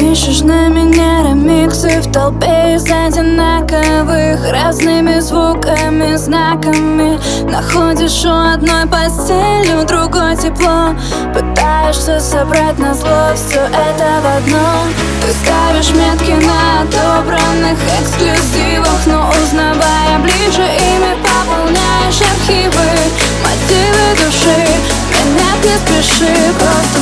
Пишешь на меня ремиксы в толпе из одинаковых Разными звуками, знаками. Находишь у одной постели, у другой тепло. Пытаешься собрать на зло все это в одно. Ты ставишь метки на отобранных эксклюзивах Но узнавая ближе, ими пополняешь архивы. Мотивы души, меня не спеши, просто